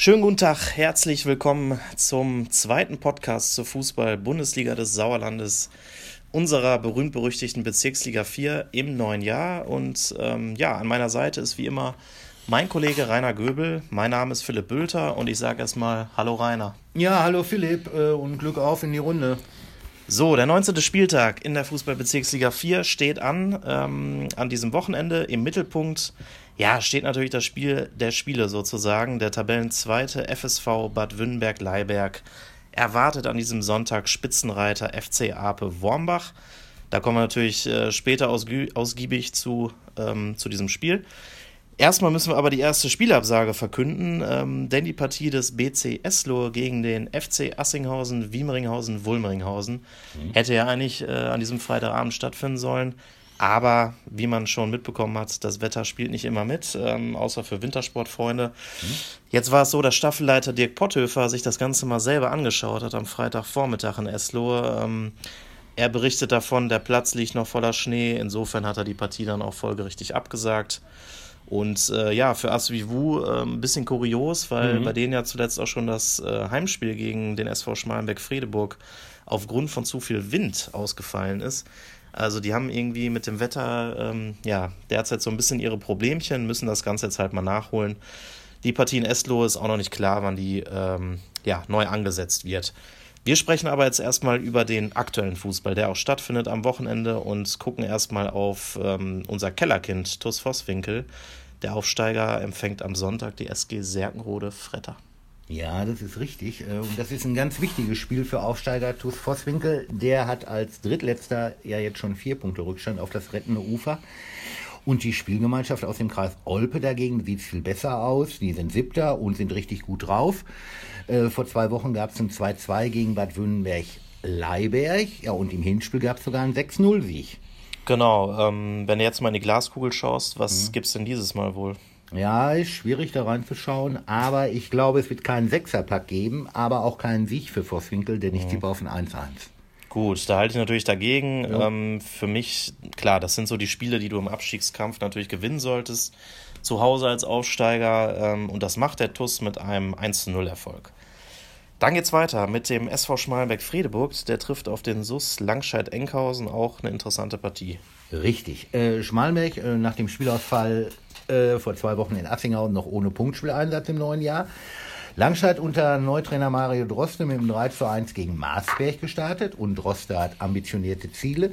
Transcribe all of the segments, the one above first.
Schönen guten Tag, herzlich willkommen zum zweiten Podcast zur Fußball-Bundesliga des Sauerlandes, unserer berühmt-berüchtigten Bezirksliga 4 im neuen Jahr. Und ähm, ja, an meiner Seite ist wie immer mein Kollege Rainer Göbel. Mein Name ist Philipp Bülter und ich sage erstmal Hallo Rainer. Ja, hallo Philipp äh, und Glück auf in die Runde. So, der 19. Spieltag in der Fußballbezirksliga 4 steht an, ähm, an diesem Wochenende. Im Mittelpunkt ja, steht natürlich das Spiel der Spiele sozusagen. Der Tabellenzweite FSV Bad Wünnberg-Leiberg erwartet an diesem Sonntag Spitzenreiter FC Ape Wormbach. Da kommen wir natürlich äh, später ausgiebig zu, ähm, zu diesem Spiel. Erstmal müssen wir aber die erste Spielabsage verkünden, ähm, denn die Partie des BC Eslohe gegen den FC Assinghausen, Wiemeringhausen, Wulmeringhausen mhm. hätte ja eigentlich äh, an diesem Freitagabend stattfinden sollen. Aber wie man schon mitbekommen hat, das Wetter spielt nicht immer mit, ähm, außer für Wintersportfreunde. Mhm. Jetzt war es so, dass Staffelleiter Dirk Potthöfer sich das Ganze mal selber angeschaut hat am Freitagvormittag in Eslohe. Ähm, er berichtet davon, der Platz liegt noch voller Schnee. Insofern hat er die Partie dann auch folgerichtig abgesagt. Und äh, ja, für Asvivu äh, ein bisschen kurios, weil mhm. bei denen ja zuletzt auch schon das äh, Heimspiel gegen den SV Schmalenberg-Fredeburg aufgrund von zu viel Wind ausgefallen ist. Also die haben irgendwie mit dem Wetter ähm, ja derzeit so ein bisschen ihre Problemchen, müssen das Ganze jetzt halt mal nachholen. Die Partie in Estlo ist auch noch nicht klar, wann die ähm, ja, neu angesetzt wird. Wir sprechen aber jetzt erstmal über den aktuellen Fußball, der auch stattfindet am Wochenende und gucken erstmal auf ähm, unser Kellerkind, Tuss Vosswinkel. Der Aufsteiger empfängt am Sonntag die SG Serkenrode Fretter. Ja, das ist richtig. Äh, das ist ein ganz wichtiges Spiel für Aufsteiger TuS Vosswinkel. Der hat als Drittletzter ja jetzt schon vier Punkte Rückstand auf das rettende Ufer. Und die Spielgemeinschaft aus dem Kreis Olpe dagegen sieht viel besser aus. Die sind siebter und sind richtig gut drauf. Äh, vor zwei Wochen gab es ein 2-2 gegen Bad Wünnenberg-Leiberg. Ja, und im Hinspiel gab es sogar einen 6-0-Sieg. Genau. Ähm, wenn du jetzt mal in die Glaskugel schaust, was mhm. es denn dieses Mal wohl? Ja, ist schwierig da reinzuschauen, aber ich glaube, es wird keinen Sechserpack geben, aber auch keinen Sieg für Vosswinkel, denn ich mhm. tippe auf ein 1-1. Gut, da halte ich natürlich dagegen. Ja. Ähm, für mich, klar, das sind so die Spiele, die du im Abstiegskampf natürlich gewinnen solltest. Zu Hause als Aufsteiger. Ähm, und das macht der TUS mit einem 1-0-Erfolg. Dann geht's weiter mit dem SV Schmalenberg-Friedeburg. Der trifft auf den SUS Langscheid-Enkhausen. Auch eine interessante Partie. Richtig. Äh, Schmalenberg äh, nach dem Spielausfall äh, vor zwei Wochen in Assinghausen noch ohne Punktspieleinsatz im neuen Jahr. Langscheid unter Neutrainer Mario Droste mit dem 3 zu 1 gegen Marsberg gestartet und Droste hat ambitionierte Ziele.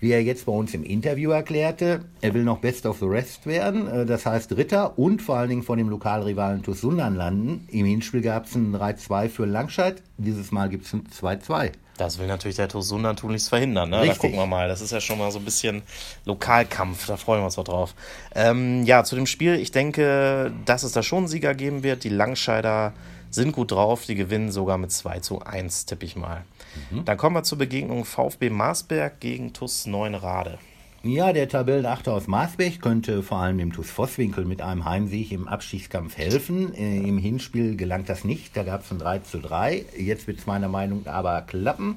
Wie er jetzt bei uns im Interview erklärte, er will noch Best of the Rest werden, äh, das heißt Dritter und vor allen Dingen vor dem Lokalrivalen TuS Sundern landen. Im Hinspiel gab es ein 3-2 für Langscheid, dieses Mal gibt es ein 2-2. Das will natürlich der Sundern tunlichst verhindern. Ne? Da gucken wir mal. Das ist ja schon mal so ein bisschen Lokalkampf. Da freuen wir uns doch drauf. Ähm, ja, zu dem Spiel. Ich denke, dass es da schon einen Sieger geben wird. Die Langscheider sind gut drauf. Die gewinnen sogar mit 2 zu 1, tippe ich mal. Mhm. Dann kommen wir zur Begegnung VfB Marsberg gegen TUS Neunrade. Ja, der Tabellenachter aus Marsberg könnte vor allem dem TuS Vosswinkel mit einem Heimsieg im Abstiegskampf helfen. Äh, Im Hinspiel gelang das nicht, da gab es ein 3 zu 3. Jetzt wird es meiner Meinung nach aber klappen.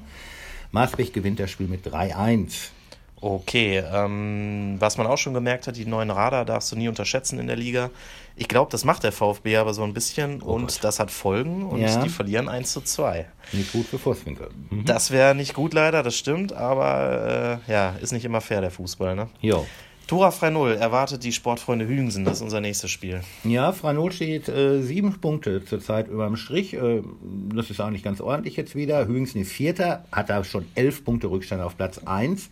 Marsberg gewinnt das Spiel mit 3-1. Okay, ähm, was man auch schon gemerkt hat, die neuen Radar darfst du nie unterschätzen in der Liga. Ich glaube, das macht der VfB aber so ein bisschen oh und Gott. das hat Folgen und ja. die verlieren 1 zu 2. Nicht gut für Vosswinkel. Mhm. Das wäre nicht gut leider, das stimmt, aber äh, ja, ist nicht immer fair der Fußball, ne? Jo. Tora Freinol erwartet die Sportfreunde Hügensen, das ist unser nächstes Spiel. Ja, Freinol steht äh, sieben Punkte zurzeit über dem Strich. Äh, das ist eigentlich ganz ordentlich jetzt wieder. Hügensen ist Vierter, hat da schon elf Punkte Rückstand auf Platz 1.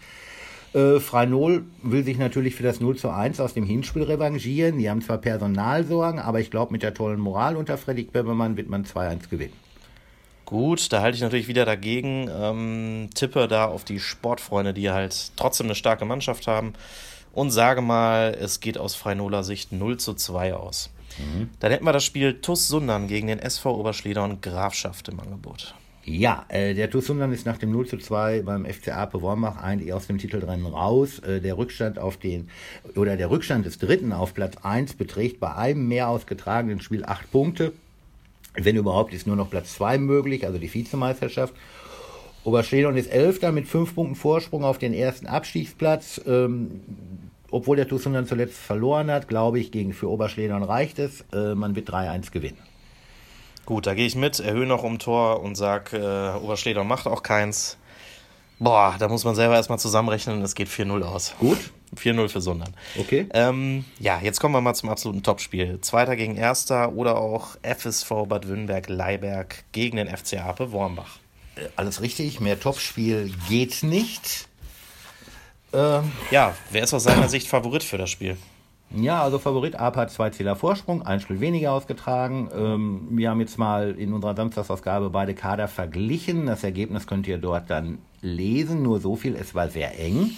Äh, Freinol will sich natürlich für das 0 zu 1 aus dem Hinspiel revanchieren. Die haben zwar Personalsorgen, aber ich glaube, mit der tollen Moral unter Fredrik Bebermann wird man 2-1 gewinnen. Gut, da halte ich natürlich wieder dagegen. Ähm, tippe da auf die Sportfreunde, die halt trotzdem eine starke Mannschaft haben. Und sage mal, es geht aus Freinoler Sicht 0 zu 2 aus. Mhm. Dann hätten wir das Spiel TUS Sundern gegen den SV Oberschleder und Grafschaft im Angebot. Ja, äh, der TuS Sundern ist nach dem 0 zu 2 beim FCA Wormbach eigentlich aus dem Titelrennen raus. Äh, der Rückstand auf den, oder der Rückstand des Dritten auf Platz 1 beträgt bei einem mehr ausgetragenen Spiel 8 Punkte. Wenn überhaupt ist nur noch Platz 2 möglich, also die Vizemeisterschaft. Oberschledern ist Elfter mit 5 Punkten Vorsprung auf den ersten Abstiegsplatz. Ähm, obwohl der TuS Sundern zuletzt verloren hat, glaube ich, gegen für Oberschledern reicht es. Äh, man wird 3-1 gewinnen. Gut, da gehe ich mit, erhöhe noch um Tor und sag, äh, Oberschleder macht auch keins. Boah, da muss man selber erstmal zusammenrechnen, es geht 4-0 aus. Gut. 4-0 für Sundern. Okay. Ähm, ja, jetzt kommen wir mal zum absoluten Topspiel. Zweiter gegen Erster oder auch FSV Bad Wünnberg-Leiberg gegen den FC Ape Wormbach. Äh, Alles richtig, mehr Topspiel geht nicht. Ähm, ja, wer ist aus seiner Sicht Favorit für das Spiel? Ja, also Favorit Ape hat zwei Zähler Vorsprung, ein Spiel weniger ausgetragen. Ähm, wir haben jetzt mal in unserer Samstagsausgabe beide Kader verglichen. Das Ergebnis könnt ihr dort dann lesen. Nur so viel, es war sehr eng.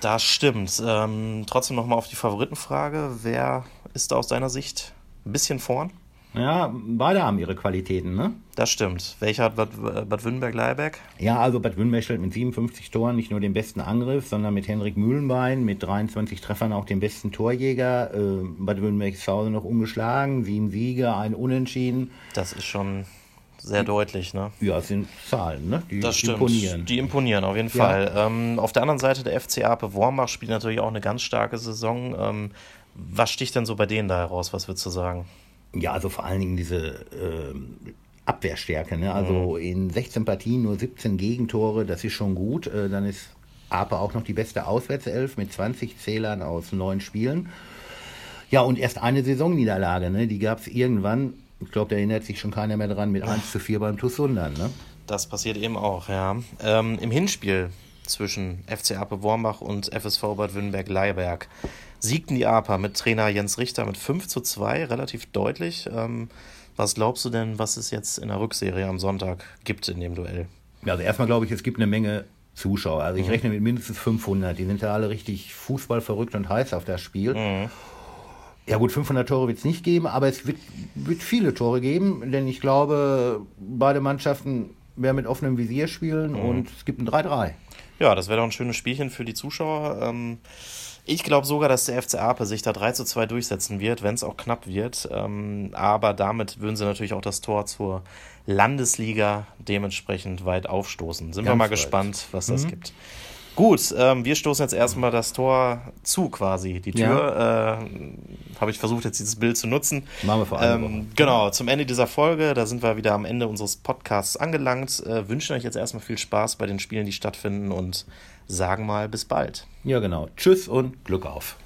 Das stimmt. Ähm, trotzdem nochmal auf die Favoritenfrage. Wer ist da aus deiner Sicht ein bisschen vorn? Ja, beide haben ihre Qualitäten, ne? Das stimmt. Welcher hat Bad, Bad Wünnberg-Leiberg? Ja, also Bad Wünnberg stellt mit 57 Toren nicht nur den besten Angriff, sondern mit Henrik Mühlenbein mit 23 Treffern auch den besten Torjäger. Äh, Bad Wünnberg ist zu Hause noch ungeschlagen, sieben Siege, ein Unentschieden. Das ist schon sehr deutlich, ne? Ja, es sind Zahlen, ne? Die das stimmt. imponieren. Die imponieren auf jeden ja. Fall. Ähm, auf der anderen Seite der FC Ape Wormbach spielt natürlich auch eine ganz starke Saison. Ähm, was sticht denn so bei denen da heraus? Was würdest du sagen? Ja, also vor allen Dingen diese äh, Abwehrstärke. Ne? Also mhm. in 16 Partien nur 17 Gegentore, das ist schon gut. Äh, dann ist Ape auch noch die beste Auswärtself mit 20 Zählern aus neun Spielen. Ja, und erst eine Saisonniederlage, ne? die gab es irgendwann, ich glaube, da erinnert sich schon keiner mehr dran, mit 1 zu 4 beim TuS Sundern. Ne? Das passiert eben auch, ja. Ähm, Im Hinspiel zwischen FC Ape Wormbach und FSV Bad Wünnberg-Leiberg siegten die APA mit Trainer Jens Richter mit 5 zu 2, relativ deutlich. Ähm, was glaubst du denn, was es jetzt in der Rückserie am Sonntag gibt in dem Duell? Ja, also erstmal glaube ich, es gibt eine Menge Zuschauer. Also ich mhm. rechne mit mindestens 500. Die sind ja alle richtig fußballverrückt und heiß auf das Spiel. Mhm. Ja gut, 500 Tore wird es nicht geben, aber es wird, wird viele Tore geben, denn ich glaube, beide Mannschaften werden mit offenem Visier spielen mhm. und es gibt ein 3-3. Ja, das wäre doch ein schönes Spielchen für die Zuschauer. Ähm ich glaube sogar, dass der FC Ape sich da 3 zu 2 durchsetzen wird, wenn es auch knapp wird. Ähm, aber damit würden sie natürlich auch das Tor zur Landesliga dementsprechend weit aufstoßen. Sind Ganz wir mal weit. gespannt, was mhm. das gibt. Gut, ähm, wir stoßen jetzt erstmal das Tor zu quasi. Die Tür ja. äh, habe ich versucht, jetzt dieses Bild zu nutzen. Machen wir vor allem. Ähm, genau, zum Ende dieser Folge, da sind wir wieder am Ende unseres Podcasts angelangt. Äh, wünschen euch jetzt erstmal viel Spaß bei den Spielen, die stattfinden und sagen mal bis bald. Ja, genau. Tschüss und Glück auf.